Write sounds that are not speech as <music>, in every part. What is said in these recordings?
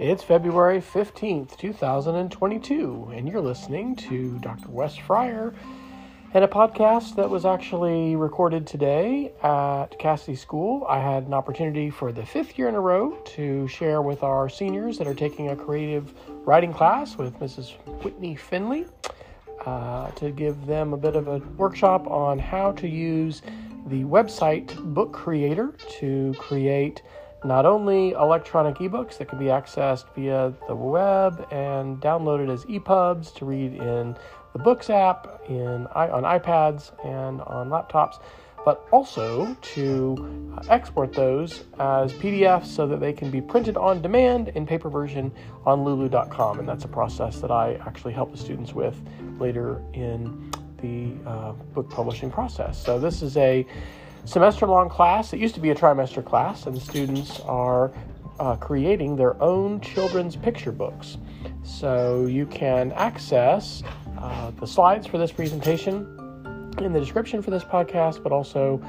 It's February 15th, 2022, and you're listening to Dr. Wes Fryer and a podcast that was actually recorded today at Casady School. I had an opportunity for the fifth year in a row to share with our seniors that are taking a creative writing class with Mrs. Whitney Finley uh, to give them a bit of a workshop on how to use the website Book Creator to create not only electronic ebooks that can be accessed via the web and downloaded as EPUBs to read in the Books app in on iPads and on laptops, but also to export those as PDFs so that they can be printed on demand in paper version on lulu.com. And that's a process that I actually help the students with later in the uh, book publishing process. So this is a semester long class. It used to be a trimester class, and the students are uh, creating their own children's picture books. So you can access uh, the slides for this presentation in the description for this podcast, but also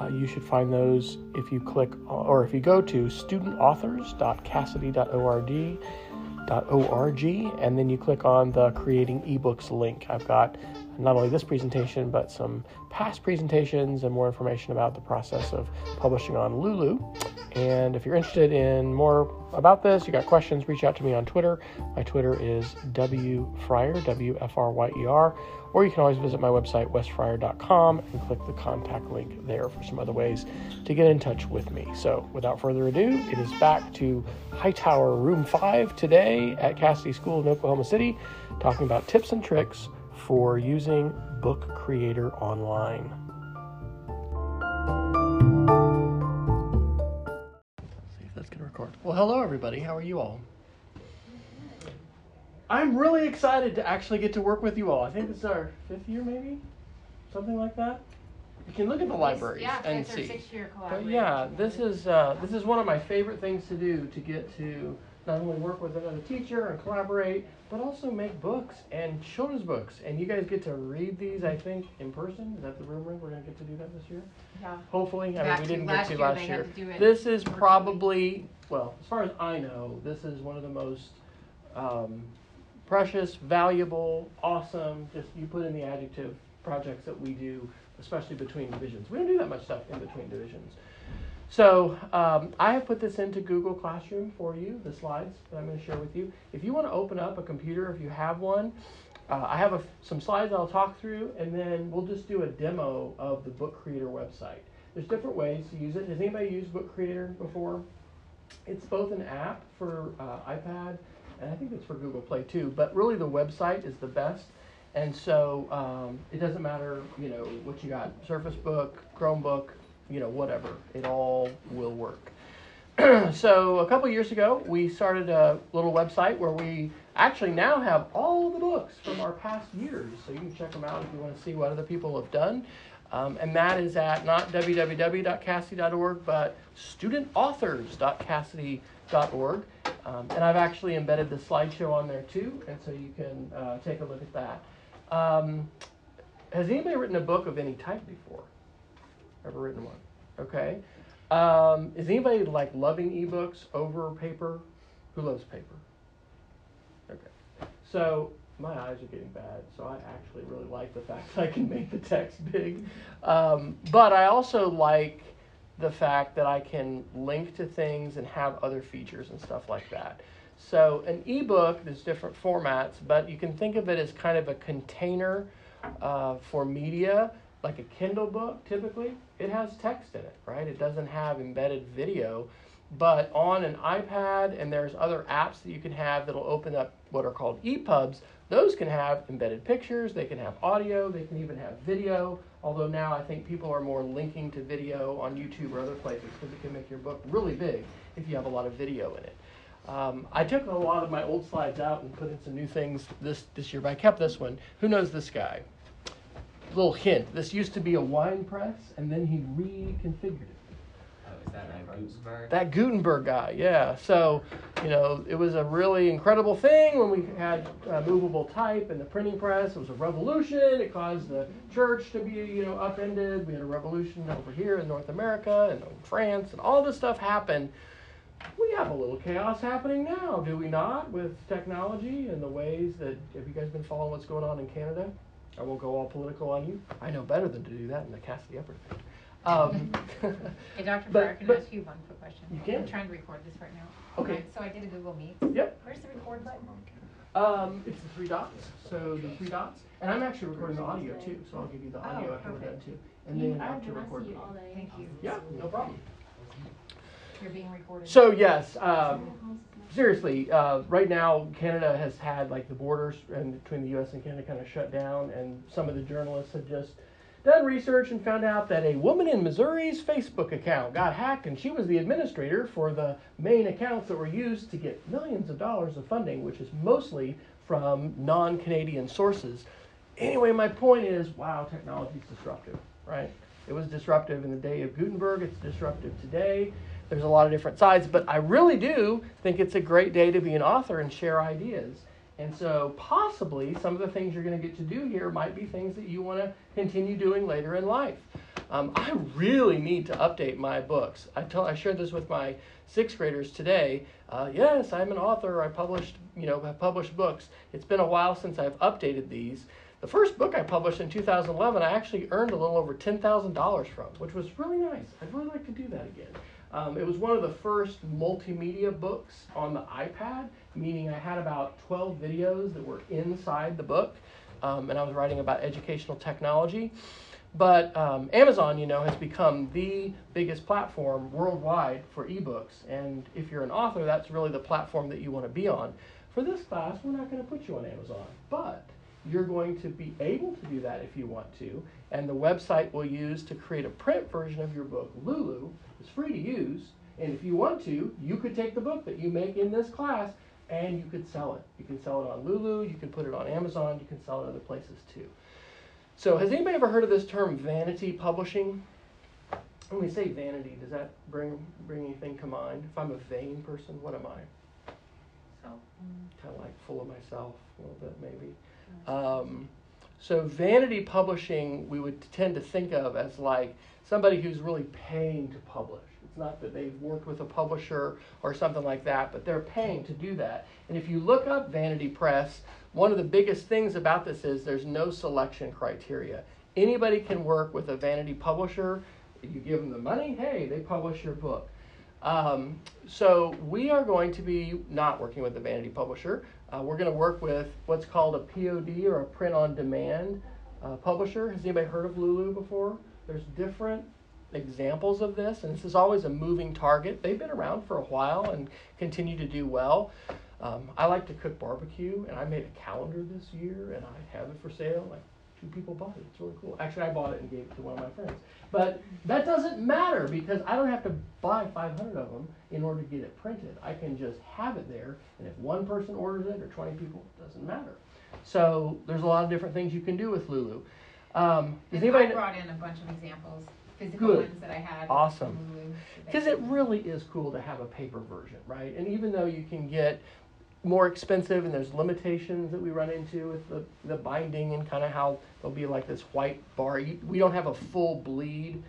uh, you should find those if you click or if you go to studentauthors.casady.org.org and then you click on the creating ebooks link i've got not only this presentation but some past presentations and more information about the process of publishing on lulu. And if you're interested in more about this you got questions reach out to me on twitter. My twitter is w fryer w f r y e r. Or you can always visit my website, wesfryer.com, and click the contact link there for some other ways to get in touch with me. So, without further ado, it is back to Hightower Room 5 today at Casady School in Oklahoma City, talking about tips and tricks for using Book Creator Online. Let's see if that's going to record. Well, hello, everybody. How are you all? I'm really excited to actually get to work with you all. I think this is our fifth year, maybe something like that. You can look at the libraries yeah, and see. Six-year but yeah, this is uh, this is one of my favorite things to do to get to not only work with another teacher and collaborate, but also make books and children's books. And you guys get to read these, I think, in person. Is that the rumor? We're gonna get to do that this year. Yeah. Hopefully, I mean, we didn't get to last year. to This is probably well, as far as I know, this is one of the most um, precious, valuable, awesome, just you put in the adjective projects that we do, especially between divisions. We don't do that much stuff in between divisions. So um, I have put this into Google Classroom for you, the slides that I'm going to share with you. If you want to open up a computer, if you have one, uh, I have a, some slides I'll talk through, and then we'll just do a demo of the Book Creator website. There's different ways to use it. Has anybody used Book Creator before? It's both an app for uh, iPad and I think it's for Google Play too. But really, the website is the best, and so um, it doesn't matter, you know, what you got: Surface Book, Chromebook, you know, whatever. It all will work. <clears throat> so a couple years ago, we started a little website where we actually now have all the books from our past years. So you can check them out if you want to see what other people have done. Um, and that is at not www.casady.org, but studentauthors.casady.org. Um, and I've actually embedded the slideshow on there too, and so you can uh, take a look at that. Um, has anybody written a book of any type before? Ever written one? Okay. Um, is anybody like loving ebooks over paper? Who loves paper? Okay. So my eyes are getting bad, so I actually really like the fact that I can make the text big. Um, but I also like the fact that I can link to things and have other features and stuff like that. So an ebook, there's different formats, but you can think of it as kind of a container uh, for media, like a Kindle book typically. It has text in it, right? It doesn't have embedded video, but on an iPad and there's other apps that you can have that'll open up what are called EPUBs. Those can have embedded pictures, they can have audio, they can even have video. Although now I think people are more linking to video on YouTube or other places because it can make your book really big if you have a lot of video in it. Um, I took a lot of my old slides out and put in some new things this, this year, but I kept this one. Who knows this guy? Little hint this used to be a wine press, and then he reconfigured it. Oh, is that that Gutenberg? That Gutenberg guy, yeah. So, you know, it was a really incredible thing when we had uh, movable type and the printing press. It was a revolution. It caused the church to be, you know, upended. We had a revolution over here in North America and France, and all this stuff happened we have a little chaos happening now, do we not, with technology and the ways that, have you guys been following what's going on in Canada? I won't go all political on you. I know better than to do that in the Casady Upper debate. Um, <laughs> Hey, Dr. Fryer, can I ask you one quick question? You can. I'm trying to record this right now. Okay. So I did a Google Meet. Yep. Where's the record button? Um, it's the three dots. So the three dots, and I'm actually recording the audio too. So I'll give you the audio Oh, after we're done too, and You- then I after do not record you all day. Thank you. Yeah, no problem. You're being recorded. So yes, um, seriously, uh, right now Canada has had like the borders and between the U.S. and Canada kind of shut down, and some of the journalists have just done research and found out that a woman in Missouri's Facebook account got hacked, and she was the administrator for the main accounts that were used to get millions of dollars of funding, which is mostly from non-Canadian sources. Anyway, my point is, wow, technology is disruptive, right? It was disruptive in the day of Gutenberg. It's disruptive today. There's a lot of different sides, but I really do think it's a great day to be an author and share ideas. And so, possibly, some of the things you're going to get to do here might be things that you want to continue doing later in life. Um, I really need to update my books. I tell I shared this with my sixth graders today. Uh, yes, I'm an author. I published, you know, have published books. It's been a while since I've updated these. The first book I published in 2011, I actually earned a little over $10,000 from, which was really nice. I'd really like to do that again. Um, it was one of the first multimedia books on the iPad, meaning I had about 12 videos that were inside the book, um, and I was writing about educational technology. But um, Amazon, you know, has become the biggest platform worldwide for ebooks, and if you're an author, that's really the platform that you want to be on. For this class, we're not going to put you on Amazon, but you're going to be able to do that if you want to, and the website we'll use to create a print version of your book, Lulu, is free to use. And if you want to, you could take the book that you make in this class and you could sell it. You can sell it on Lulu, you can put it on Amazon, you can sell it other places too. So, has anybody ever heard of this term vanity publishing? When we say vanity, does that bring bring anything to mind? If I'm a vain person, what am I? So, Kind of like full of myself, a little bit maybe. Um, so vanity publishing, we would tend to think of as like somebody who's really paying to publish. It's not that they've worked with a publisher or something like that, but they're paying to do that. And if you look up Vanity Press, one of the biggest things about this is there's no selection criteria. Anybody can work with a vanity publisher. You give them the money, hey, they publish your book. Um, so we are going to be not working with a vanity publisher. Uh, we're going to work with what's called a POD or a print on demand uh, publisher. Has anybody heard of Lulu before? There's different examples of this, and this is always a moving target. They've been around for a while and continue to do well. Um, I like to cook barbecue, and I made a calendar this year, and I have it for sale. Like two people bought it. It's really cool. Actually, I bought it and gave it to one of my friends. But that doesn't matter because I don't have to buy 500 of them in order to get it printed. I can just have it there, and if one person orders it or 20 people, it doesn't matter. So there's a lot of different things you can do with Lulu. Um, does and I anybody? brought in a bunch of examples, physical Good. ones that I had. Awesome. from Lulu, so Because it really is cool to have a paper version, right? And even though you can get more expensive and there's limitations that we run into with the, the binding and kind of how there'll be like this white bar. You, we don't have a full bleed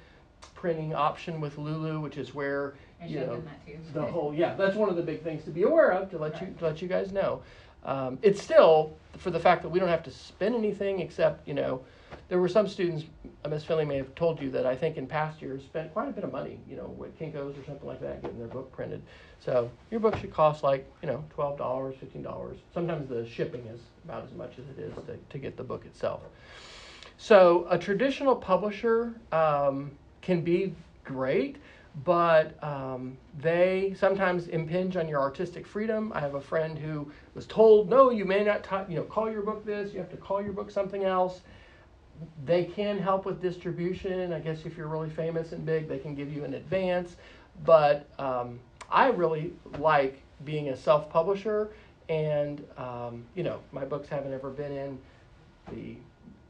printing option with Lulu, which is where I you know them that too. the whole yeah that's one of the big things to be aware of to let you to let you guys know um, it's still for the fact that we don't have to spend anything except you know there were some students uh, miss finley may have told you that i think in past years spent quite a bit of money you know with kinkos or something like that getting their book printed so your book should cost like you know $12 $15 sometimes the shipping is about as much as it is to, to get the book itself so a traditional publisher um, can be great, but um, they sometimes impinge on your artistic freedom. I have a friend who was told, "No, you may not, you know, call your book this. You have to call your book something else." They can help with distribution. I guess if you're really famous and big, they can give you an advance. But um, I really like being a self-publisher, and um, you know, my books haven't ever been in the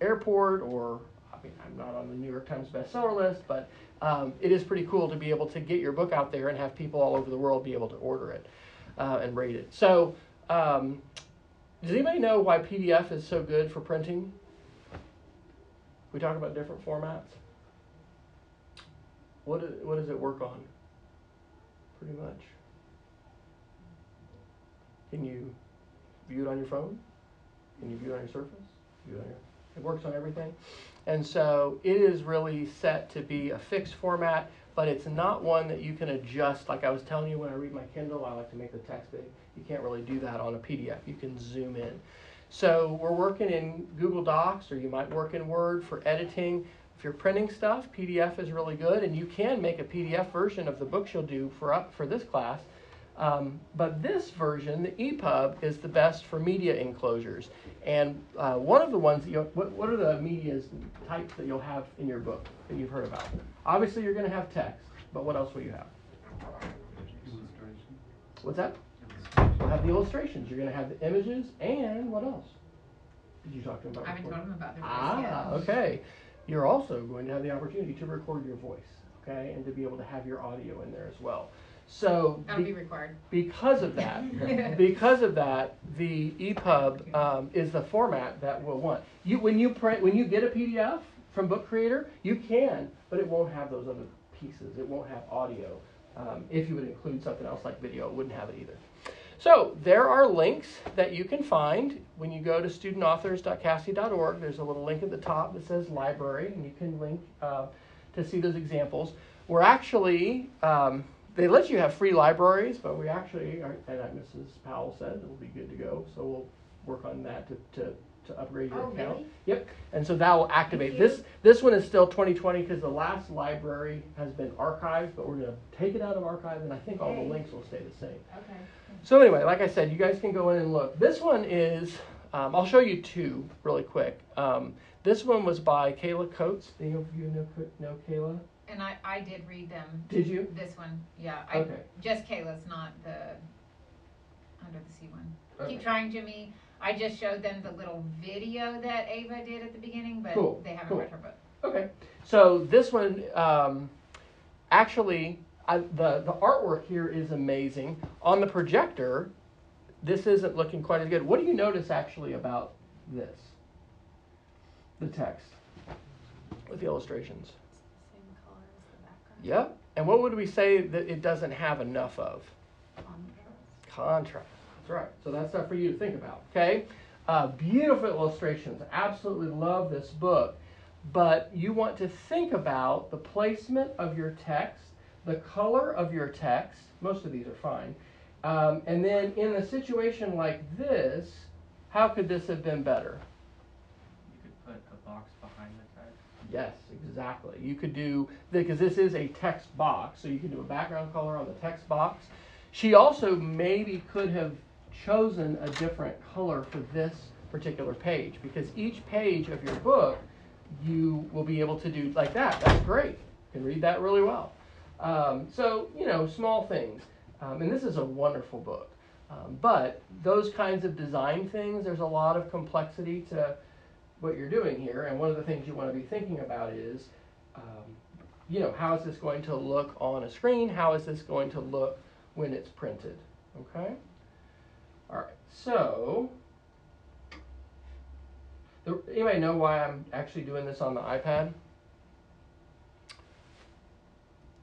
airport or I mean I'm not on the New York Times bestseller list, but um, it is pretty cool to be able to get your book out there and have people all over the world be able to order it uh, and rate it. So, um, does anybody know why PDF is so good for printing? We talk about different formats. What do- what does it work on? Pretty much. Can you view it on your phone? Can you view it on your Surface? View it, on your, it works on everything. And so it is really set to be a fixed format, but it's not one that you can adjust. Like I was telling you when I read my Kindle, I like to make the text big. You can't really do that on a PDF. You can zoom in. So we're working in Google Docs, or you might work in Word for editing. If you're printing stuff, PDF is really good, and you can make a PDF version of the books you'll do for up for this class. Um, but this version, the EPUB, is the best for media enclosures. And uh, one of the ones that you what, what are the media types that you'll have in your book that you've heard about? Obviously, you're going to have text, but what else will you have? What's that? Have the illustrations. You're going to have the images, and what else? Did you talk to them about? I haven't told them about their voice Ah, yet. okay. You're also going to have the opportunity to record your voice, okay, and to be able to have your audio in there as well. So, That'll be- be required. because of that, <laughs> because of that, the EPUB um, is the format that we'll want. You, when you print, when you get a PDF from Book Creator, you can, but it won't have those other pieces. It won't have audio. Um, if you would include something else like video, it wouldn't have it either. So there are links that you can find when you go to studentauthors.casady.org. There's a little link at the top that says library, and you can link uh, to see those examples. We're actually um, they let you have free libraries, but we actually, are, and like Mrs. Powell said, it'll be good to go. So we'll work on that to, to, to upgrade your Oh, account. really? Yep. And so that will activate this. This one is still 2020 because the last library has been archived, but we're going to take it out of archive, and I think all the links will stay the same. Okay. So anyway, like I said, you guys can go in and look. This one is, um, I'll show you two really quick. Um, this one was by Kayla Coates. Do you, you know, know Kayla? And I, I did read them, Did you? this one, yeah, I, Okay. just Kayla's, not the under the sea one. Okay. Keep trying, Jimmy. I just showed them the little video that Ava did at the beginning, but Cool, they haven't cool. read her book. Okay. So this one, um, actually, I, the the artwork here is amazing. On the projector, this isn't looking quite as good. What do you notice actually about this? The text with the illustrations. It's the Same color as the background. Yep. And what would we say that it doesn't have enough of? Contrast. Contrast. That's right. So that's stuff for you to think about. Okay. Uh, beautiful illustrations. Absolutely love this book. But you want to think about the placement of your text, the color of your text. Most of these are fine. Um, and then in a situation like this, how could this have been better? You could put a box behind the text. Yes, exactly. You could do because this is a text box, so you can do a background color on the text box. She also maybe could have chosen a different color for this particular page because each page of your book you will be able to do like that. That's great. You can read that really well. Um, so you know, small things, um, and this is a wonderful book. Um, but those kinds of design things, there's a lot of complexity to what you're doing here, and one of the things you want to be thinking about is, um, you know, how is this going to look on a screen? How is this going to look when it's printed? Okay. All right. So, the, anybody know why I'm actually doing this on the iPad?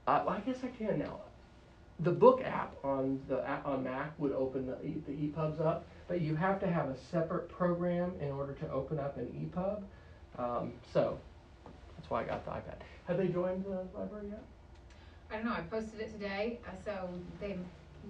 I guess I can now. The book app on the on Mac would open the, the EPUBs up, but you have to have a separate program in order to open up an EPUB. Um, so that's why I got the iPad. Have they joined the library yet? I don't know, I posted it today, uh, so they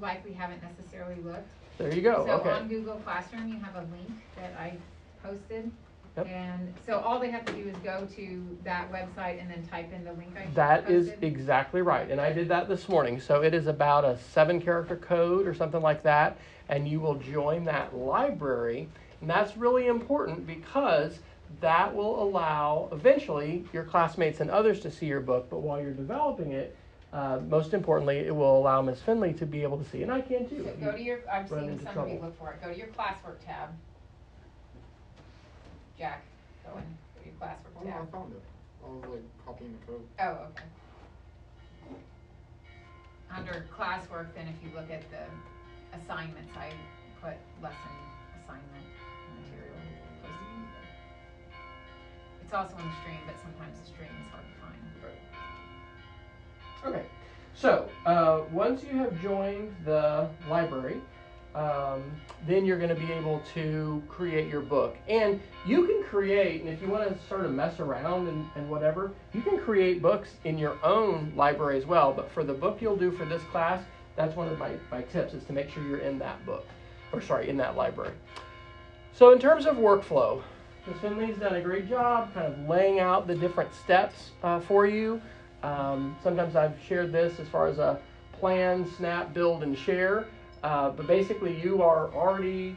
likely haven't necessarily looked. There you go. So okay. on Google Classroom, you have a link that I posted. Yep. And so all they have to do is go to that website and then type in the link I That is posted. exactly right. And I did that this morning. So it is about a seven character code or something like that. And you will join that library. And that's really important because that will allow eventually your classmates and others to see your book. But while you're developing it, uh, most importantly, it will allow Ms. Finley to be able to see. And I can too. So go to your, I've run seen into some of you trouble. look for it, go to your classwork tab. Jack, go in, go to your classwork Oh, no, I tab. found it. I was like copying the code. Oh, okay. Under classwork, then if you look at the assignments, I put lesson assignment material posted in there. It's also on the stream, but sometimes the stream is hard to find. Okay, so uh, once you have joined the library, um, then you're going to be able to create your book. And you can create, and if you want to sort of mess around and, and whatever, you can create books in your own library as well. But for the book you'll do for this class, that's one of my, my tips is to make sure you're in that book, or sorry, in that library. So in terms of workflow, Ms. Finley's done a great job kind of laying out the different steps uh, for you. Um, sometimes I've shared this as far as a plan, snap, build, and share. Uh, but basically, you are already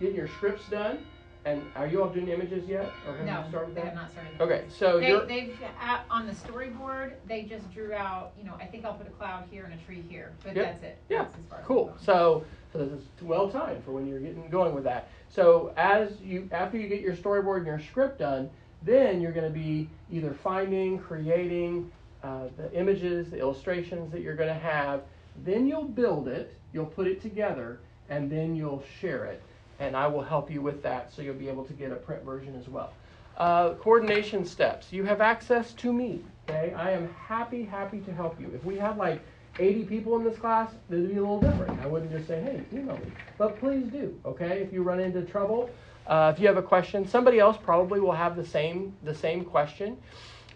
getting your scripts done. And are you all doing images yet, or have No, you started they that? have not started. Okay, so They, uh, on the storyboard, they just drew out, you know, I think I'll put a cloud here and a tree here, but Yep. that's it. Yeah, That's as far cool. So, so this is well timed for when you're getting going with that. So as you after you get your storyboard and your script done, then you're going to be either finding, creating uh, the images, the illustrations that you're going to have. Then you'll build it, you'll put it together, and then you'll share it. And I will help you with that, so you'll be able to get a print version as well. Uh, coordination steps. You have access to me. Okay, I am happy, happy to help you. If we had like 80 people in this class, it'd be a little different. I wouldn't just say, hey, email me. But please do, okay? If you run into trouble, uh, if you have a question, somebody else probably will have the same, the same question.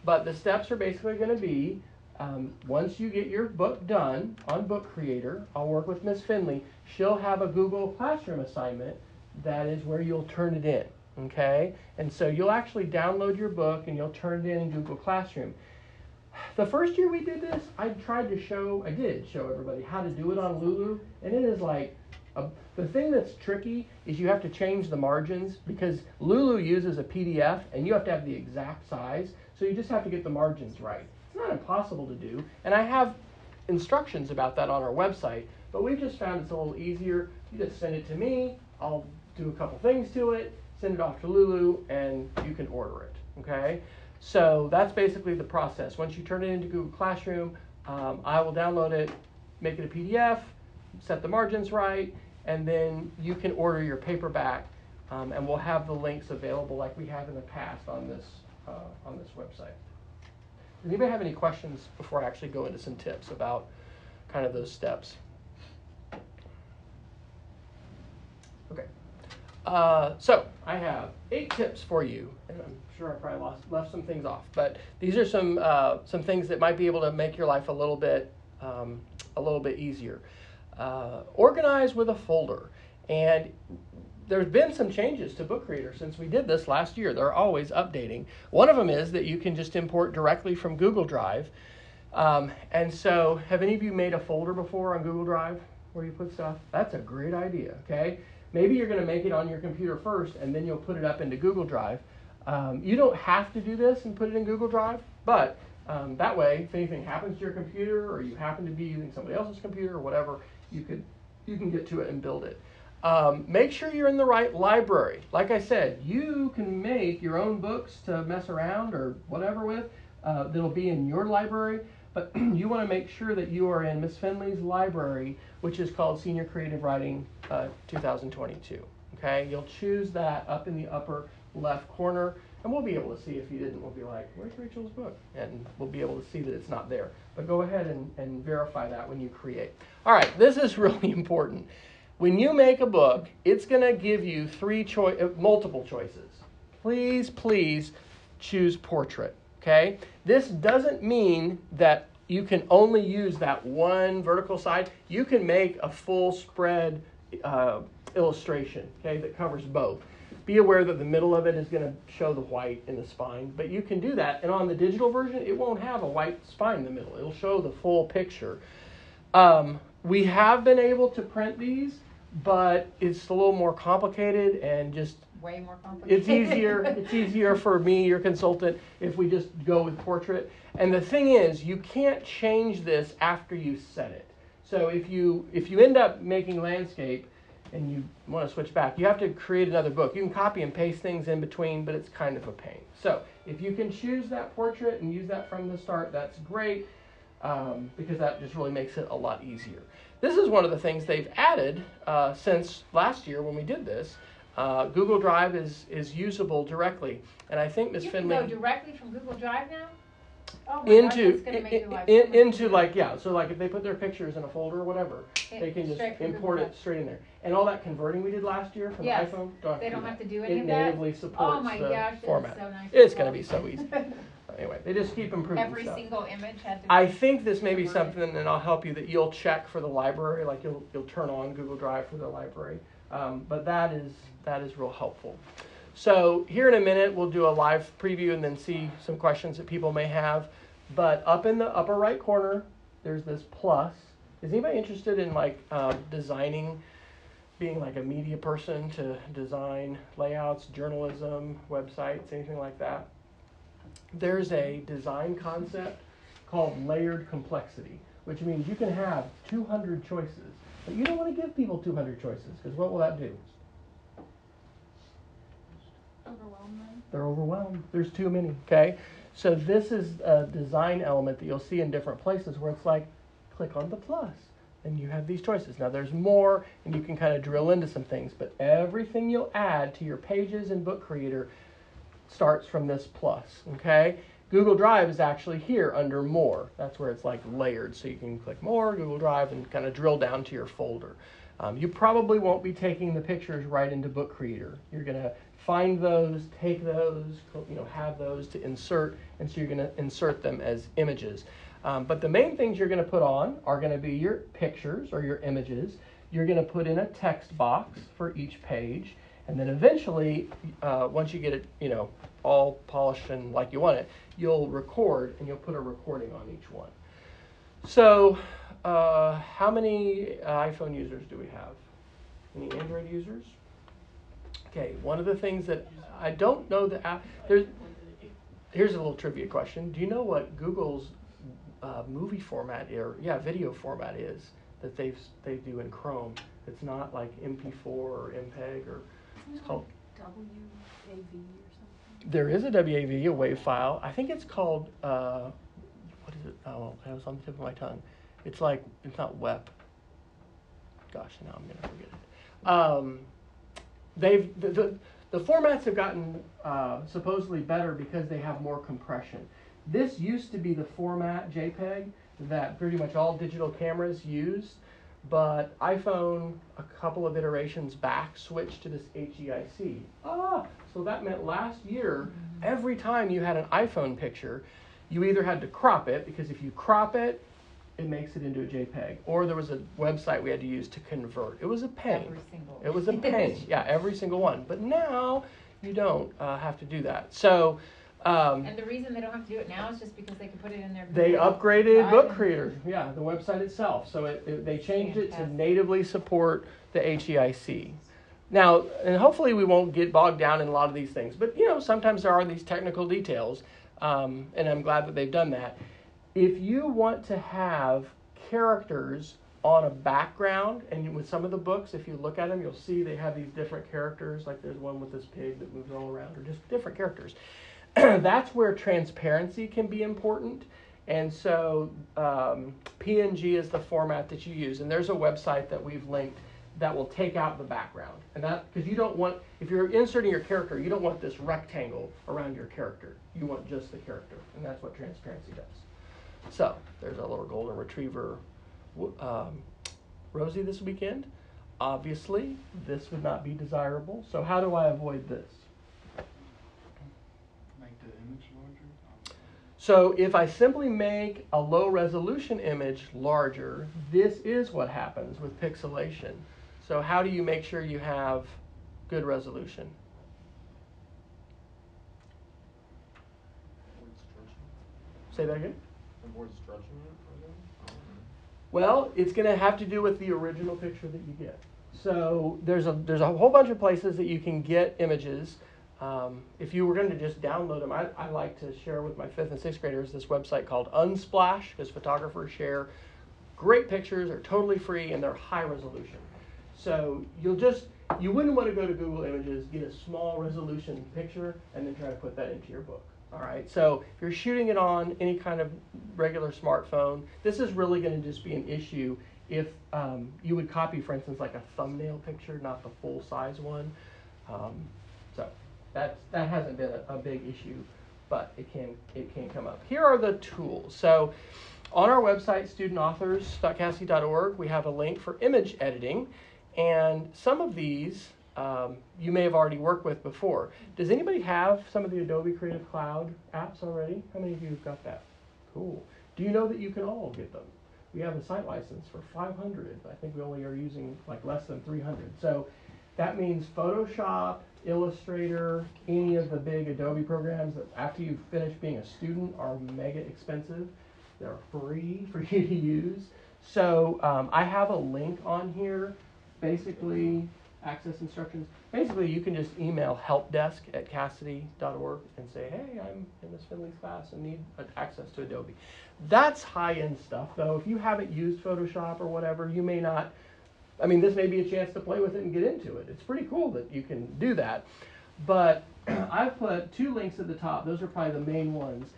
But the steps are basically going to be um, once you get your book done on Book Creator, I'll work with Ms. Finley. She'll have a Google Classroom assignment that is where you'll turn it in, okay? And so you'll actually download your book and you'll turn it in in Google Classroom. The first year we did this, I tried to show, I did show everybody how to do it on Lulu, and it is like, a, the thing that's tricky is you have to change the margins because Lulu uses a PDF and you have to have the exact size, so you just have to get the margins right. It's not impossible to do, and I have instructions about that on our website, but we've just found it's a little easier. You just send it to me, I'll do a couple things to it, send it off to Lulu, and you can order it, okay? So that's basically the process. Once you turn it into Google Classroom, um, I will download it, make it a PDF, set the margins right, and then you can order your paperback, um, and we'll have the links available like we have in the past on this uh, on this website. Does anybody have any questions before I actually go into some tips about kind of those steps? Okay. Uh, so I have eight tips for you, and I'm sure I probably lost, left some things off, but these are some uh, some things that might be able to make your life a little bit um, a little bit easier. Uh, organize with a folder, and there's been some changes to Book Creator since we did this last year. They're always updating. One of them is that you can just import directly from Google Drive. Um, and so, have any of you made a folder before on Google Drive where you put stuff? That's a great idea, okay? Maybe you're going to make it on your computer first and then you'll put it up into Google Drive. Um, you don't have to do this and put it in Google Drive, but um, that way, if anything happens to your computer or you happen to be using somebody else's computer or whatever, you could you can get to it and build it. Um, make sure you're in the right library. Like I said, you can make your own books to mess around or whatever with uh, that'll be in your library, but <clears throat> you want to make sure that you are in Miss Finley's library, which is called Senior Creative Writing uh, 2022. Okay, you'll choose that up in the upper left corner, and we'll be able to see if you didn't. We'll be like, "Where's Rachel's book?" And we'll be able to see that it's not there. But go ahead and, and verify that when you create. All right, this is <laughs> really important. When you make a book, it's going to give you three choice, uh, multiple choices. Please, please choose portrait. Okay. This doesn't mean that you can only use that one vertical side. You can make a full spread uh, illustration. Okay, that covers both. Be aware that the middle of it is going to show the white in the spine, but you can do that. And on the digital version, it won't have a white spine in the middle. It'll show the full picture. Um, we have been able to print these, but it's a little more complicated and just Way more complicated. it's easier <laughs> it's easier for me your consultant if we just go with portrait. And the thing is you can't change this after you set it. So if you if you end up making landscape and you want to switch back you have to create another book. You can copy and paste things in between but it's kind of a pain. So if you can choose that portrait and use that from the start that's great um, because that just really makes it a lot easier this is one of the things they've added uh, since last year when we did this uh, Google Drive is, is usable directly, and I think Ms. You can Finley. go directly from Google Drive now? Oh my gosh, into that's gonna make your life in, so into like yeah so like if they put their pictures in a folder or whatever It- they can just straight from Google import it straight in there and all that converting we did last year from Yes. the iphone don't They don't do have that. to do any it of that? natively supports Oh my the gosh, format so nice. it's going to be so easy <laughs> anyway they just keep improving Every stuff single image had to. I think this may be something, and I'll help you, that you'll check for the library, like you'll, you'll turn on Google Drive for the library. Um, but that is, that is real helpful. So here in a minute, we'll do a live preview and then see some questions that people may have. But up in the upper right corner, there's this plus. Is anybody interested in like um, designing, being like a media person to design layouts, journalism, websites, anything like that? There's a design concept called layered complexity, which means you can have 200 choices, but you don't want to give people 200 choices because what will that do? Overwhelm them. They're overwhelmed. There's too many. Okay, so this is a design element that you'll see in different places where it's like, click on the plus, and you have these choices. Now there's more, and you can kind of drill into some things, but everything you'll add to your pages in Book Creator starts from this plus. Okay. Google Drive is actually here under more. That's where it's like layered. So you can click more, Google Drive, and kind of drill down to your folder. Um, you probably won't be taking the pictures right into Book Creator. You're going to find those, take those, you know, have those to insert, and so you're going to insert them as images. Um, but the main things you're going to put on are going to be your pictures or your images. You're going to put in a text box for each page, and then eventually, uh, once you get it, you know, all polished and like you want it, you'll record and you'll put a recording on each one. So, uh, how many uh, iPhone users do we have? Any Android users? Okay, one of the things that I don't know the app. There's here's a little trivia question. Do you know what Google's uh, movie format or yeah video format is that they they do in Chrome? It's not like MP4 or MPEG or it's called. WAV or something. There is a WAV, a WAV file. I think it's called. Uh, what is it? Oh, it was on the tip of my tongue. It's like it's not WEP. Gosh, now I'm gonna forget it. Um, they've the, the, the formats have gotten uh, supposedly better because they have more compression. This used to be the format JPEG that pretty much all digital cameras used, but iPhone a couple of iterations back switched to this HEIC. Ah, so that meant last year every time you had an iPhone picture, you either had to crop it because if you crop it, it makes it into a JPEG, or there was a website we had to use to convert. It was a pain. Every single. It was a <laughs> pain. yeah, every single one. But now you don't uh, have to do that. So um, And the reason they don't have to do it now is just because they can put it in their. they upgraded Book Creator. Yeah, the website itself. So it, it- they changed it to natively support the HEIC. Now, and hopefully we won't get bogged down in a lot of these things. But you know, sometimes there are these technical details, um, and I'm glad that they've done that. If you want to have characters on a background, and with some of the books, if you look at them, you'll see they have these different characters. Like there's one with this pig that moves all around, or just different characters. <clears throat> That's where transparency can be important. And so um, PNG is the format that you use. And there's a website that we've linked that will take out the background. And that, because you don't want, if you're inserting your character, you don't want this rectangle around your character. You want just the character. And that's what transparency does. So there's a little golden retriever, um, Rosie this weekend. Obviously, this would not be desirable. So how do I avoid this? Make the image larger. So if I simply make a low resolution image larger, this is what happens with pixelation. So how do you make sure you have good resolution? Say that again? Well, it's going to have to do with the original picture that you get. So there's a there's a whole bunch of places that you can get images. Um, if you were going to just download them, I, I like to share with my fifth and sixth graders this website called Unsplash because photographers share great pictures. They're totally free and they're high resolution. So you'll just you wouldn't want to go to Google Images, get a small resolution picture, and then try to put that into your book. All right. So if you're shooting it on any kind of regular smartphone, this is really going to just be an issue if um, you would copy, for instance, like a thumbnail picture, not the full size one. Um, so that's that hasn't been a, a big issue but it can it can come up. Here are the tools. So on our website, studentauthors.casady.org, we have a link for image editing, and some of these um, you may have already worked with before. Does anybody have some of the Adobe Creative Cloud apps already? How many of you have got that? Cool. Do you know that you can all get them? We have a site license for 500. I think we only are using like less than 300. So that means Photoshop, Illustrator, any of the big Adobe programs that after you finish being a student are mega expensive. They're free <laughs> for you to use. So um, I have a link on here. Basically, access instructions. Basically, you can just email helpdesk at casady.org and say, hey, I'm in Miss Finley's class and need access to Adobe. That's high end stuff, though. If you haven't used Photoshop or whatever, you may not. I mean, this may be a chance to play with it and get into it. It's pretty cool that you can do that. But <clears throat> I've put two links at the top. Those are probably the main ones.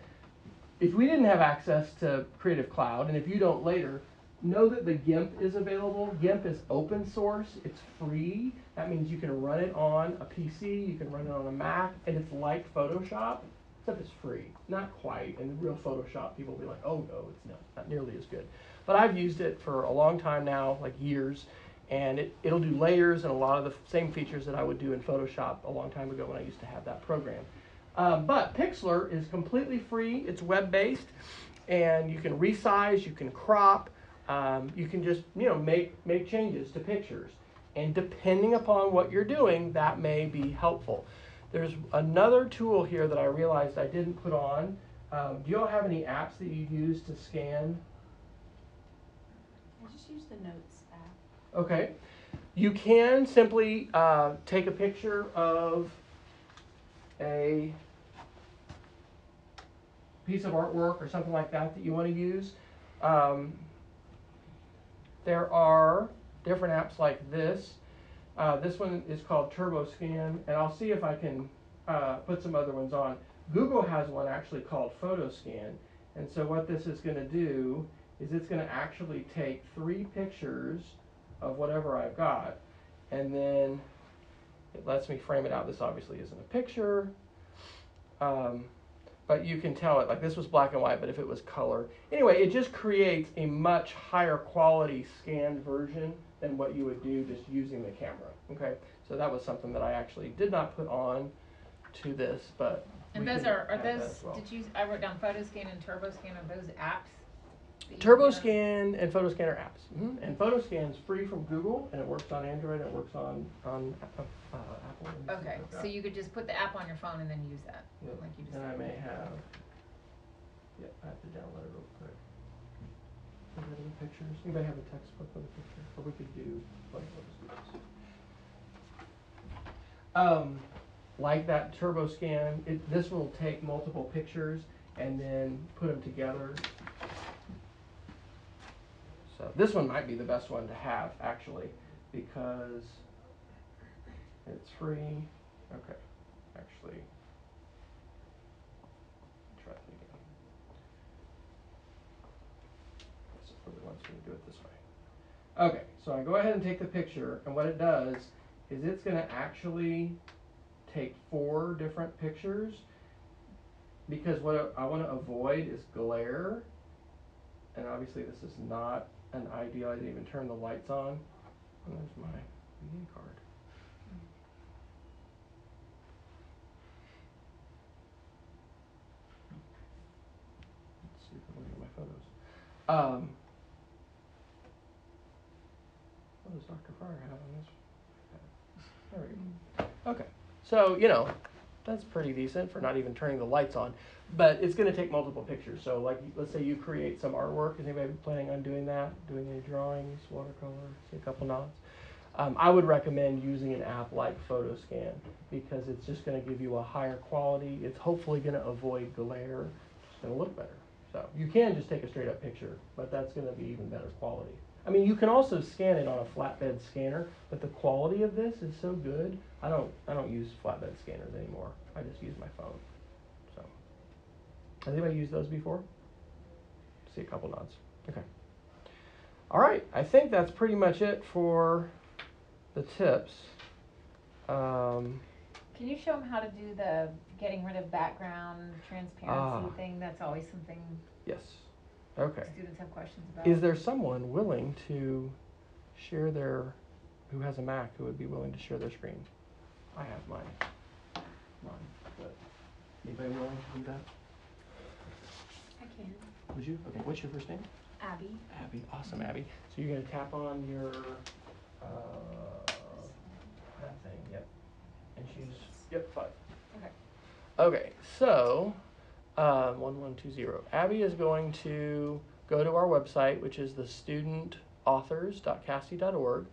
If we didn't have access to Creative Cloud, and if you don't later, know that the GIMP is available. GIMP is open source, it's free. That means you can run it on a PC, you can run it on a Mac, and it's like Photoshop, except it's free. Not quite. And real Photoshop, people will be like, oh no, it's not, not nearly as good. But I've used it for a long time now, like years, and it, it'll do layers and a lot of the same features that I would do in Photoshop a long time ago when I used to have that program. Um, but Pixlr is completely free, it's web based, and you can resize, you can crop. Um, you can just you know make make changes to pictures, and depending upon what you're doing, that may be helpful. There's another tool here that I realized I didn't put on. Um, do you all have any apps that you use to scan? I just use the notes. Okay, you can simply uh, take a picture of a piece of artwork or something like that that you want to use. Um, there are different apps like this. Uh, this one is called TurboScan, and I'll see if I can uh, put some other ones on. Google has one actually called PhotoScan, and so what this is going to do is it's going to actually take three pictures of whatever I've got, and then it lets me frame it out. This obviously isn't a picture, um, but you can tell it. Like this was black and white, but if it was color, anyway, it just creates a much higher quality scanned version than what you would do just using the camera. Okay, so that was something that I actually did not put on to this, but And those are, are those, well. did you, I wrote down PhotoScan and TurboScan, are those apps? That you can TurboScan and PhotoScan are apps, hmm and PhotoScan is free from Google, and it works on Android, and it works on on uh, Apple. Okay, so you could just put the app on your phone and then use that, Yep. like you just And I may have. Yep, I have to download it real quick. Is that in the pictures? Anybody have a textbook with a picture? Or we could do. Like, this. Um, like that turbo scan, it, this will take multiple pictures and then put them together. So this one might be the best one to have actually because it's free. Okay, actually. Try again. To do it this way. Okay, so I go ahead and take the picture, and what it does is it's gonna actually take four different pictures because what I wanna avoid is glare. And obviously this is not an ideal, I didn't even turn the lights on. And there's my VA card. Let's see if I can look at my photos. Um, what does Dr. Fryer have on this? There we go. Okay, so you know, that's pretty decent for not even turning the lights on, but it's going to take multiple pictures. So, like, let's say you create some artwork. Is anybody planning on doing that? Doing any drawings, watercolor, see a couple nods? Um, I would recommend using an app like PhotoScan because it's just going to give you a higher quality. It's hopefully going to avoid glare. It's going to look better. So you can just take a straight up picture, but that's going to be even better quality. I mean, you can also scan it on a flatbed scanner, but the quality of this is so good. I don't I don't use flatbed scanners anymore. I just use my phone. So, has anybody used those before? See a couple nods. Okay. All right. I think that's pretty much it for the tips. Um, Can you show them how to do the getting rid of background transparency Ah. thing? That's always something Yes. Okay. students have questions about. Is there someone willing to share their, who has a Mac, who would be willing to share their screen? I have mine. Mine, but anybody willing to do that? I can. Would you? Okay, what's your first name? Abby. Abby. Awesome, Abby. So you're gonna tap on your, uh, that thing, yep. And choose, yep, five. Okay. Okay, so, um, one one two zero. Abby is going to go to our website, which is the studentauthors.casady.org.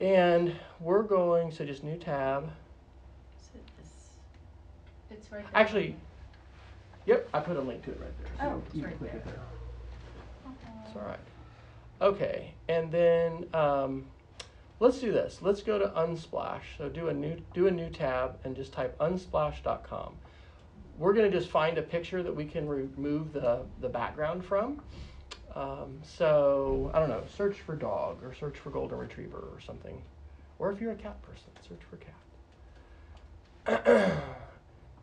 And we're going, so just new tab. Is this? It's right there. Actually, yep, I put a link to it right there. So Oh, it's you can click it there. there. It's all right. Okay, and then um, let's do this. Let's go to Unsplash. So do a new do a new tab and just type unsplash.com. We're gonna just find a picture that we can remove the the background from. Um, so I don't know. Search for dog or search for golden retriever or something. Or if you're a cat person, search for cat.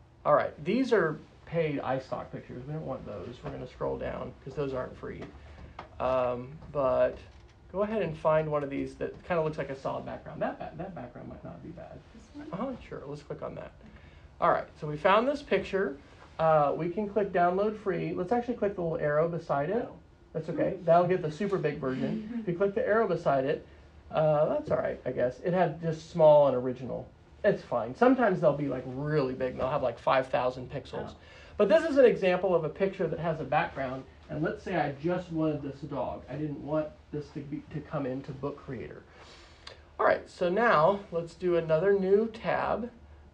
<clears throat> all right, these are paid iStock pictures. We don't want those. We're gonna scroll down because those aren't free. Um, but go ahead and find one of these that kind of looks like a solid background. That ba- that background might not be bad. Uh huh. Sure. Let's click on that. All right. So we found this picture. Uh, we can click download free. Let's actually click the little arrow beside it. That's okay. That'll get the super big version. <laughs> if you click the arrow beside it, uh, that's all right. I guess it had just small and original. It's fine. Sometimes they'll be like really big. They'll have like five thousand pixels. Oh. But this is an example of a picture that has a background. And let's say I just wanted this dog. I didn't want this to be to come into Book Creator. All right, so now let's do another new tab.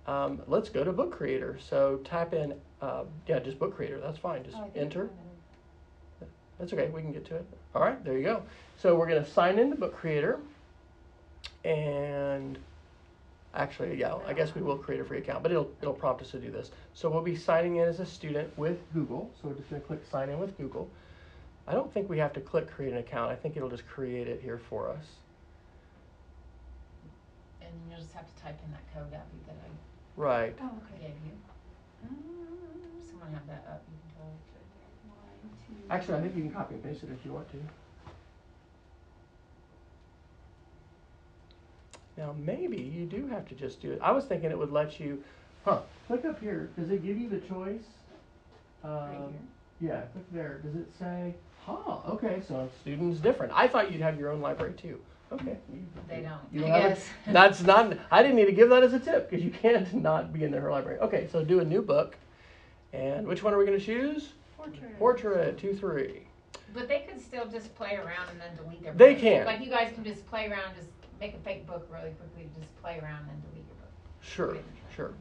Um, let's go to Book Creator. So type in, uh, yeah, just Book Creator. That's fine. Just Oh, enter. That's okay. We can get to it. All right, there you go. So we're going to sign into Book Creator. And actually, yeah, I guess we will create a free account, but it'll, it'll prompt us to do this. So we'll be signing in as a student with Google. So we're just going to click sign in with Google. I don't think we have to click create an account. I think it'll just create it here for us. And you'll just have to type in that code, Abby, that I Right. Oh, okay. gave you. Um, Someone have that up, you can tell. one, two. Actually, I think you can copy and paste it if you want to. Now, maybe you do have to just do it. I was thinking it would let you, huh? Click up here. Does it give you the choice? Right Um, here. Yeah, click there. Does it say, huh, okay, so students different. I thought you'd have your own library too. Okay. They don't, You don't have it? guess. That's not, I didn't need to give that as a tip because you can't not be in their library. Okay, so do a new book. And which one are we going to choose? Portrait. Portrait, two, three. But they could still just play around and then delete their. They book. can. Like you guys can just play around, just make a fake book really quickly, just play around and delete your book. Sure, sure.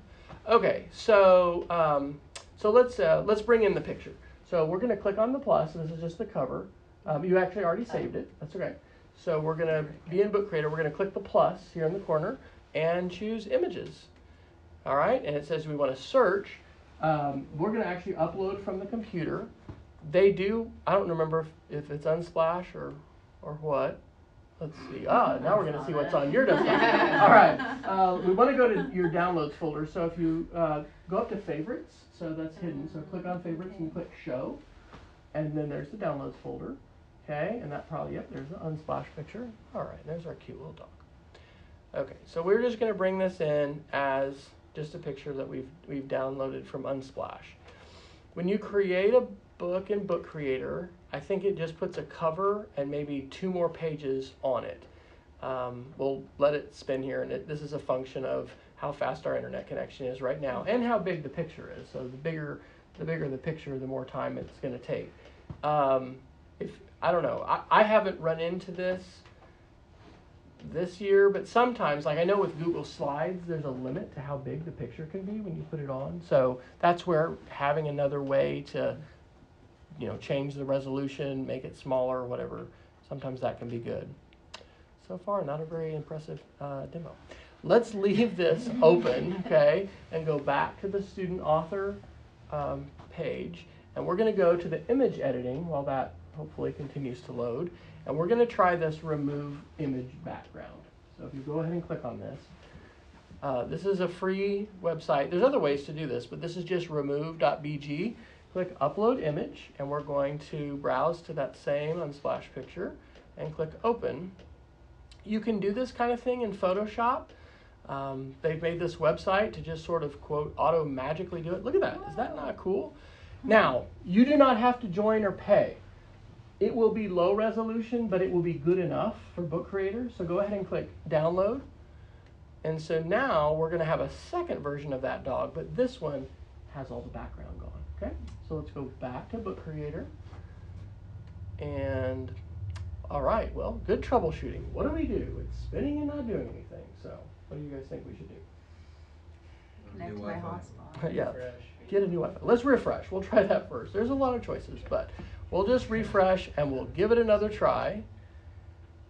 Okay, so um, so let's uh, let's bring in the picture. So we're going to click on the plus. This is just the cover. Um, you actually already saved it. That's okay. So we're going to be in Book Creator. We're going to click the plus here in the corner and choose images. All right, and it says we want to search. Um, we're going to actually upload from the computer. They do. I don't remember if, if it's Unsplash or or what. Let's see. Ah, now we're going to see what's on your desktop. <laughs> All right. Uh, we want to go to your downloads folder. So if you uh, go up to favorites, so that's hidden. So click on favorites and click show, and then there's the downloads folder. Okay, and that probably yep. There's the unsplash picture. All right. There's our cute little dog. Okay, so we're just going to bring this in as just a picture that we've we've downloaded from Unsplash. When you create a book in Book Creator, I think it just puts a cover and maybe two more pages on it. Um, we'll let it spin here, and it, this is a function of how fast our internet connection is right now and how big the picture is. So the bigger the bigger the picture, the more time it's going to take. Um, if I don't know, I, I haven't run into this this year, but sometimes, like I know with Google Slides, there's a limit to how big the picture can be when you put it on. So that's where having another way to, you know, change the resolution, make it smaller, whatever, sometimes that can be good. So far, not a very impressive uh, demo. Let's leave this <laughs> open, okay, and go back to the student author um, page. And we're going to go to the image editing while that hopefully continues to load. And we're going to try this remove image background. So if you go ahead and click on this, Uh, this is a free website. There's other ways to do this, but this is just remove.bg. Click upload image, and we're going to browse to that same unsplash picture and click open. You can do this kind of thing in Photoshop. Um, they've made this website to just sort of quote auto magically do it. Look at that. Is that not cool? Now, you do not have to join or pay. It will be low resolution, but it will be good enough for book creators. So go ahead and click download. And so now we're going to have a second version of that dog, but this one has all the background gone. Okay? So let's go back to book creator. And all right, well, good troubleshooting. What do we do? It's spinning and not doing anything. So what do you guys think we should do? Connect to my hotspot. <laughs> yeah. Get a new Wi-Fi. Let's refresh. We'll try that first. There's a lot of choices, but we'll just refresh and we'll give it another try.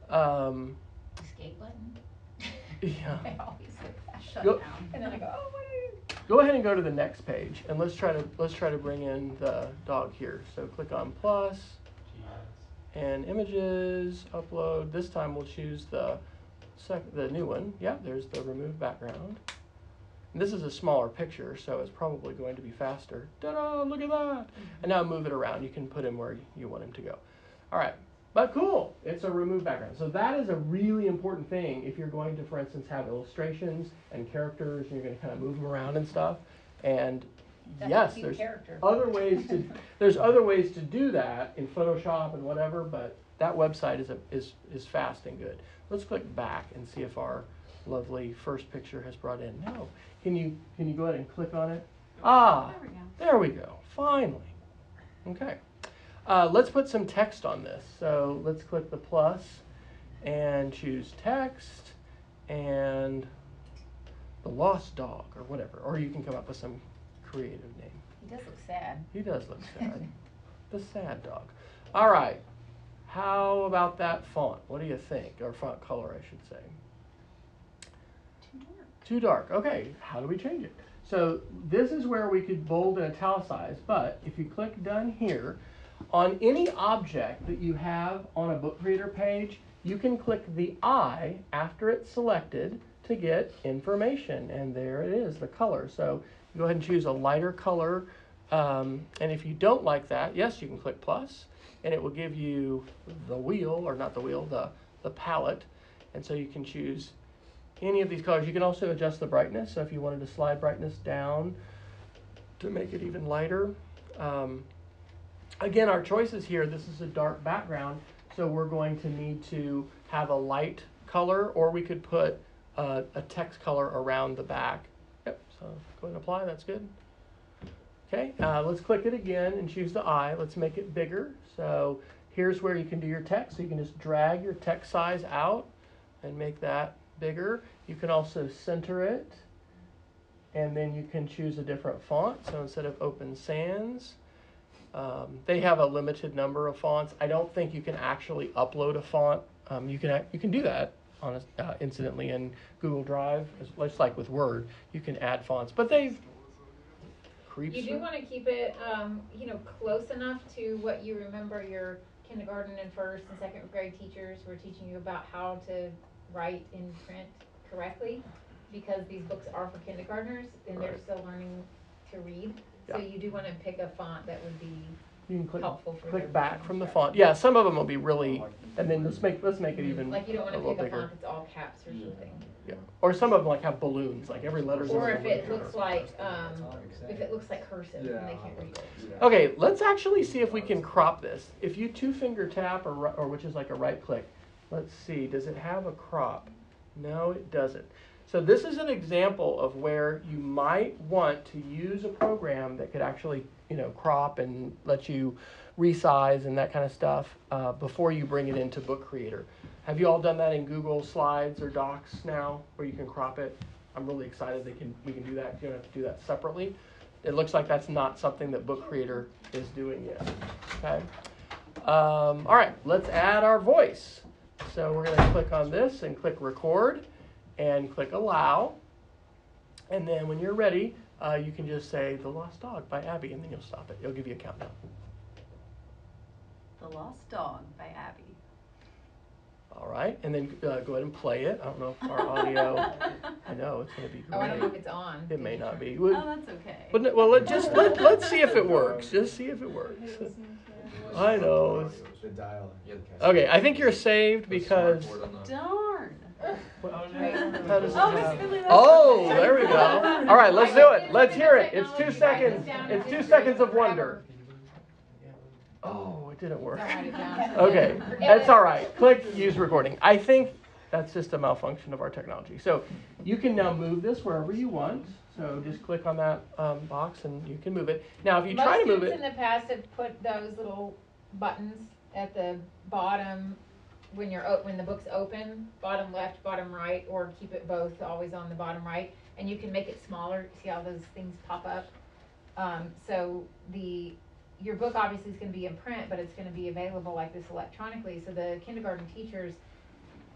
Um, Escape button. <laughs> yeah. <laughs> I always hit that shut Go- down. And then I go, oh, what are you? Go ahead and go to the next page, and let's try to let's try to bring in the dog here. So click on plus and images, upload. This time we'll choose the sec- the new one. Yeah, there's the remove background. And this is a smaller picture, so it's probably going to be faster. Ta-da! Look at that. Mm-hmm. And now move it around. You can put him where you want him to go. All right. But cool, it's a remove background. So that is a really important thing if you're going to, for instance, have illustrations and characters, and you're going to kind of move them around and stuff. And That's yes, there's character. other ways to <laughs> there's other ways to do that in Photoshop and whatever, but that website is a, is is fast and good. Let's click back and see if our lovely first picture has brought in. No, can you can you go ahead and click on it? Ah, There we go. there we go. Finally. Okay. Uh, let's put some text on this. So let's click the plus and choose text and the lost dog or whatever. Or you can come up with some creative name. He does look sad. He does look <laughs> sad. the sad dog. All right. How about that font? What do you think? Or font color, I should say. Too dark. Too dark. Okay, how do we change it? So this is where we could bold and italicize, but if you click done here, on any object that you have on a book creator page, you can click the I after it's selected to get information. And there it is, the color. So go ahead and choose a lighter color. Um, and if you don't like that, yes, you can click plus, and it will give you the wheel, or not the wheel, the, the palette. And so you can choose any of these colors. You can also adjust the brightness. So if you wanted to slide brightness down to make it even lighter. Um, again, our choices here, this is a dark background, so we're going to need to have a light color, or we could put uh, a text color around the back. Yep, so go ahead and apply, that's good. Okay, uh, let's click it again and choose the eye. Let's make it bigger. So here's where you can do your text. So you can just drag your text size out and make that bigger. You can also center it, and then you can choose a different font. So instead of Open Sans, um, they have a limited number of fonts. I don't think you can actually upload a font. Um, you can you can do that on a, uh, incidentally in Google Drive, just like with Word. You can add fonts, but they creeps. You do want to keep it, um, you know, close enough to what you remember your kindergarten and first and second grade teachers were teaching you about how to write in print correctly. Because these books are for kindergartners and they're still learning to read. So Yeah. you do want to pick a font that would be you can click helpful for their click back from the font. Yeah, some of them will be really, and then let's make let's make it even Like you don't wanna little pick a bigger. font that's all caps or something. Yeah, or some of them like have balloons, like every letter's in Or if balloon. it looks like, um, if it looks like cursive and they can't read it. Okay, let's actually see if we can crop this. If you two finger tap or, ri- or which is like a right click, let's see, does it have a crop? No, it doesn't. So this is an example of where you might want to use a program that could actually, you know, crop and let you resize and that kind of stuff uh, before you bring it into Book Creator. Have you all done that in Google Slides or Docs now, where you can crop it? I'm really excited that can we can do that. You don't have to do that separately. It looks like that's not something that Book Creator is doing yet. Okay. Um, all right, let's add our voice. So we're going to click on this and click record and click allow. And then when you're ready, uh, you can just say The Lost Dog by Abby and then you'll stop it. It'll give you a countdown. The Lost Dog by Abby. All right. right, and then uh, go ahead and play it. I don't know if our audio. <laughs> I know it's going to be Oh, I don't know if it's on. It may you not turn- be. Oh, Well, that's okay. well, no- well, let just let let's see if it works. Just see if it works. <laughs> I know. The dial. Okay, I think you're saved because. Darn. How does it Oh, Miss happen? Finley, that's Oh, okay. there we go. <laughs> All right, let's do it. Let's hear it. It's two seconds. It's two seconds of wonder. Oh, it didn't work. Don't write it down. Okay, that's all right. Click use recording. I think that's just a malfunction of our technology. So you can now move this wherever you want. So just click on that um, box and you can move it. Now, if you try to Most move students it, in the past have put those little buttons at the bottom when you're when the book's open, bottom left, bottom right, or keep it both always on the bottom right, and you can make it smaller. See how those things pop up. Um, so the your book obviously is going to be in print, but it's going to be available like this electronically. So the kindergarten teachers,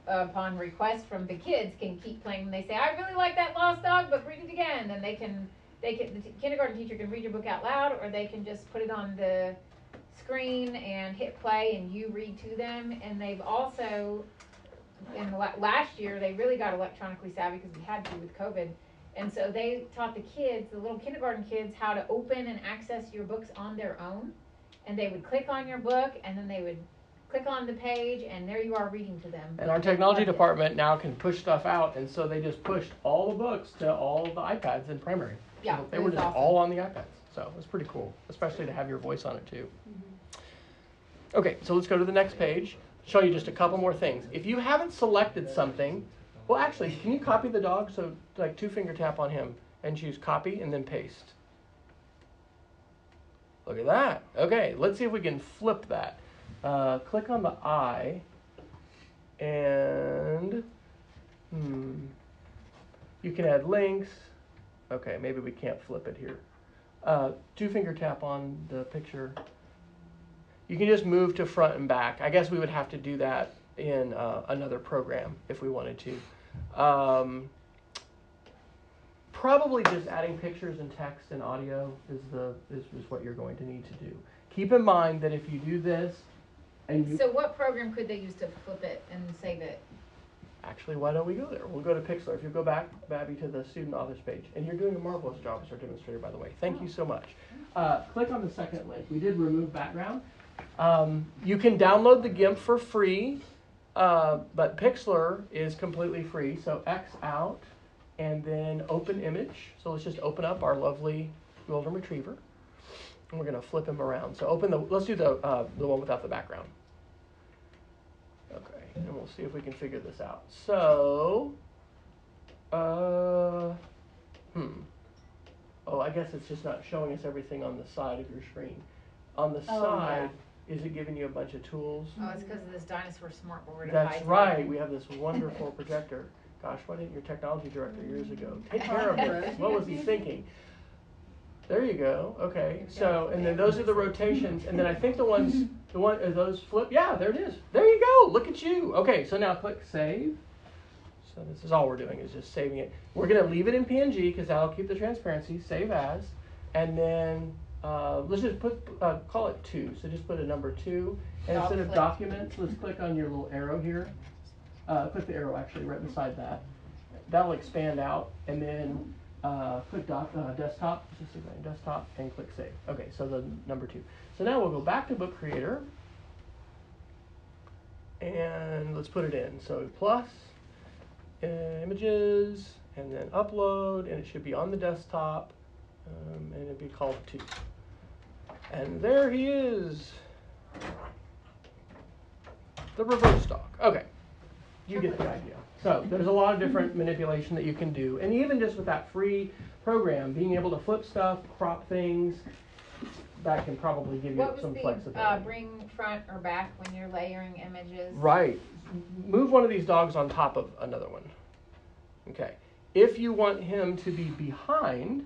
upon request from the kids, can keep playing. When they say, "I really like that Lost Dog, but read it again," then they can they can the kindergarten teacher can read your book out loud, or they can just put it on the screen and hit play, and you read to them. And they've also in the la- last year they really got electronically savvy because we had to with COVID. And so they taught the kids, the little kindergarten kids, how to open and access your books on their own. And they would click on your book, and then they would click on the page, and there you are reading to them. and our technology department now can push stuff out, and so they just pushed all the books to all the iPads in primary. Yeah, So they were just awesome. all on the iPads. So it was pretty cool, especially to have your voice on it too. Mm-hmm. Okay, so let's go to the next page. Show you just a couple more things. If you haven't selected something, well, actually, can you copy the dog? So, like, two finger tap on him and choose copy and then paste. Look at that. Okay, let's see if we can flip that. Uh, click on the eye and hmm, you can add links. Okay, maybe we can't flip it here. Uh, two finger tap on the picture. You can just move to front and back. I guess we would have to do that in uh, another program if we wanted to. Um, probably just adding pictures and text and audio is the is, is what you're going to need to do. Keep in mind that if you do this and you So what program could they use to flip it and save it? Actually, why don't we go there? We'll go to Pixlr. If you go back, Abby, to the student authors page, and you're doing a marvelous job as our demonstrator, by the way. Thank you so much. Uh, click on the second link. We did remove background. Um, you can download the GIMP for free, uh, but Pixlr is completely free. So X out, and then open image. So let's just open up our lovely golden retriever, and we're gonna flip him around. So open the. Let's do the uh, the one without the background. Okay, and we'll see if we can figure this out. So, uh, hmm. Oh, I guess it's just not showing us everything on the side of your screen. On the Oh, side, is it giving you a bunch of tools? Oh, it's because of this dinosaur smart board. That's right. We have this <laughs> wonderful projector. Gosh, why didn't your technology director years ago mm. take care of this? <laughs> What was he thinking? There you go. Okay. So, and then those are the rotations, and then I think the <laughs> ones, the one, are those flip? Yeah, there it is. There you go. Look at you. Okay. So now click save. So this is all we're doing is just saving it. We're gonna leave it in PNG because that'll keep the transparency. Save as, and then uh, let's just put uh, call it two. So just put a number two, and I'll instead of documents, let's click on your little arrow here. Uh, click the arrow actually right beside that. That'll expand out, and then uh, click doc, uh, desktop. Just click desktop and click save. Okay, so the number two. So now we'll go back to Book Creator, and let's put it in. So plus uh, images, and then upload, and it should be on the desktop, um, and it'd be called two. And there he is. The reverse dock. Okay. You get the idea. So there's a lot of different manipulation that you can do. And even just with that free program, being able to flip stuff, crop things, that can probably give you What was some the, flexibility. uh, bring front or back when you're layering images? Right. Move one of these dogs on top of another one. Okay. If you want him to be behind,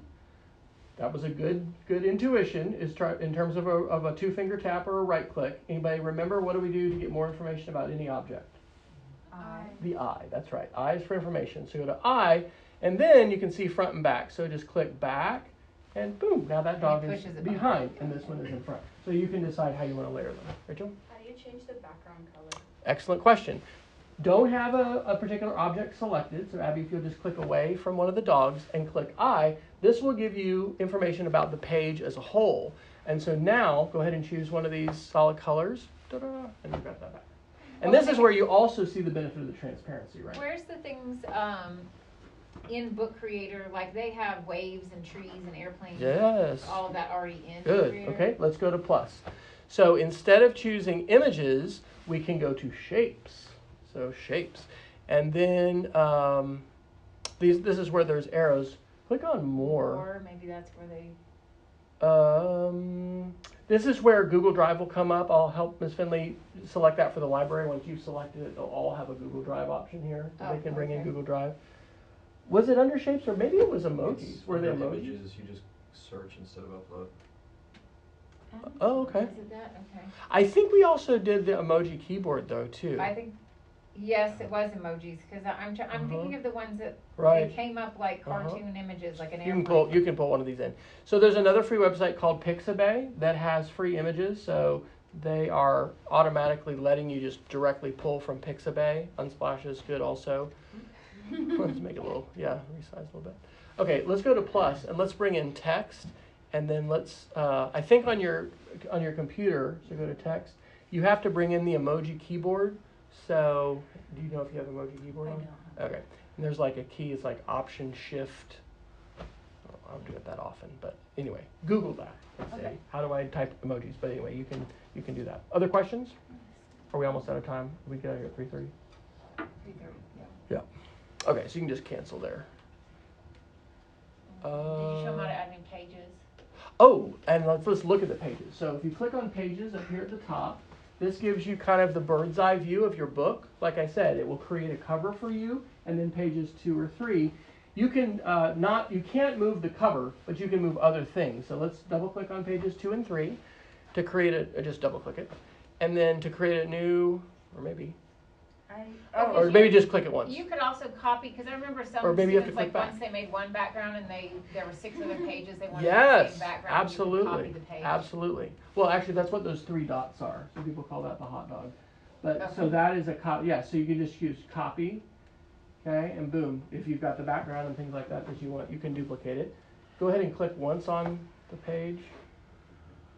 that was a good good intuition. Is try in terms of a of a two finger tap or a right click. Anybody remember what do we do to get more information about any object? I. The eye. That's right. Eye is for information. So go to eye, and then you can see front and back. So just click back, and boom. Now that dog is pushes it behind, and this one is in front. So you can decide how you want to layer them. Rachel. How do you change the background color? Excellent question. don't have a, a particular object selected, so Abby, if you'll just click away from one of the dogs and click I, this will give you information about the page as a whole. And so now, go ahead and choose one of these solid colors, ta-da, and you've got that back. And this is where you also see the benefit of the transparency, right? Where's the things, um, in Book Creator, like they have waves and trees and airplanes? Yes. All of that already in Good. Creator? Okay, let's go to plus. So instead of choosing images, we can go to shapes. So shapes. And then um, these, this is where there's arrows. Click on more. Or maybe that's where they, Um, this is where Google Drive will come up. I'll help Ms. Finley select that for the library. Once you've selected it, they'll all have a Google Drive option here. Oh, they can bring in. Google Drive. Was it under shapes or maybe it was emojis? It's Were they under emojis? Images, you just search instead of upload. Oh, okay. is it that? Okay. I think we also did the emoji keyboard though too. I think, yes, it was emojis, cause I- I'm, I'm Uh-huh. thinking of the ones that, they came up like Uh-huh. cartoon images, like an You can airplane. pull you can pull one of these in. So there's another free website called Pixabay that has free images. So they are automatically letting you just directly pull from Pixabay. Unsplash is good also. <laughs> let's make it a little yeah, resize a little bit. Okay, let's go to plus and let's bring in text and then let's uh, I think on your on your computer, so go to text, you have to bring in the emoji keyboard. So do you know if you have emoji keyboard I on? don't. Okay. And there's like a key, it's like Option Shift. I don't do it that often, but anyway, Google that. say, Okay. How do I type emojis? But anyway, you can you can do that. Other questions? Are we almost out of time? We get out here at three thirty. Three thirty, yeah. Yeah. Okay, so you can just cancel there. Did you show them how to add new pages? Oh, and let's let's look at the pages. So if you click on pages up here at the top, this gives you kind of the bird's eye view of your book. Like I said, it will create a cover for you, and then pages two or three. You can uh, not you can't move the cover, but you can move other things. So let's double click on pages two and three to create a uh, just double click it, and then to create a new or maybe I, or maybe just click it once. You could also copy, because I remember some Or maybe you have to students, like back. once they made one background and they, there were six other pages, they wanted the <laughs> Yes, same background. you Copy absolutely, the absolutely. Well, actually, that's what those three dots are. Some people call that the hot dog. But so that is a copy. Yeah, so you can just use copy, okay, and boom. If you've got the background and things like that that you want, you can duplicate it. Go ahead and click once on the page.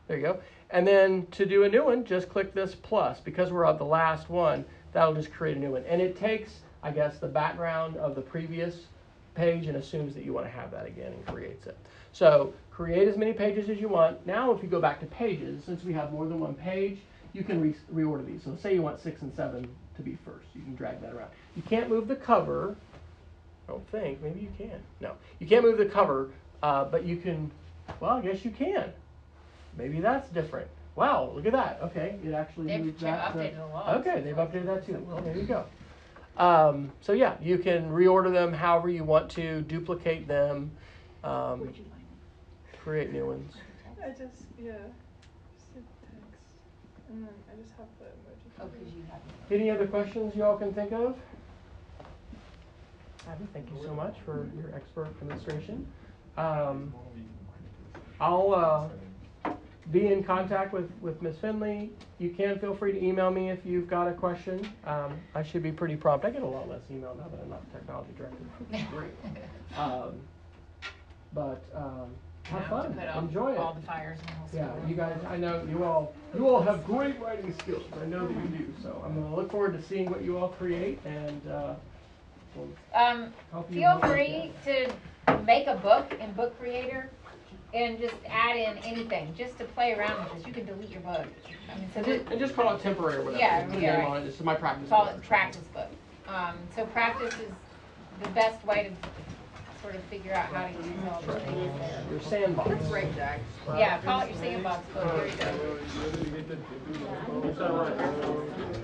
There you go. And then to do a new one, just click this plus. Because we're on the last one, that'll just create a new one. And it takes, I guess, the background of the previous page and assumes that you want to have that again and creates it. So create as many pages as you want. Now if you go back to pages, since we have more than one page, you can re- reorder these. So say you want six and seven to be first. You can drag that around. You can't move the cover. I don't think. Maybe you can. No. You can't move the cover, uh, but you can, well, I guess you can. Maybe that's different. Wow, look at that. Okay, it actually They've moved ch- that. to- updated a lot. Okay, they've updated that too. Well, there you go. Um, so yeah, you can reorder them however you want to, duplicate them, um, create new ones. I just, yeah, just did text. And then I just have the emoji. Oh, because you have. Any other questions y'all can think of? Abby, thank you so much for your expert demonstration. Um, I'll uh, be in contact with, with Ms. Finley. You can feel free to email me if you've got a question. Um, I should be pretty prompt. I get a lot less email now that I'm not technology director, <laughs> great. Um, but have Now to fun, put out enjoy All it. the fires in the whole Yeah, school. you guys, I know you all, you all have great writing skills. I know that you do. So I'm gonna look forward to seeing what you all create and uh, we'll Um, help feel free to make a book in Book Creator and just add in anything, just to play around with this. You can delete your book. I mean, so And just, and just call it temporary or whatever. Yeah, yeah, name right. on it. This is my practice. call book. it practice book. Um, so practice is the best way to sort of figure out how to use all the things there. Your sandbox. Great, Jack. Yeah, call it your sandbox book. There you go. Is that right?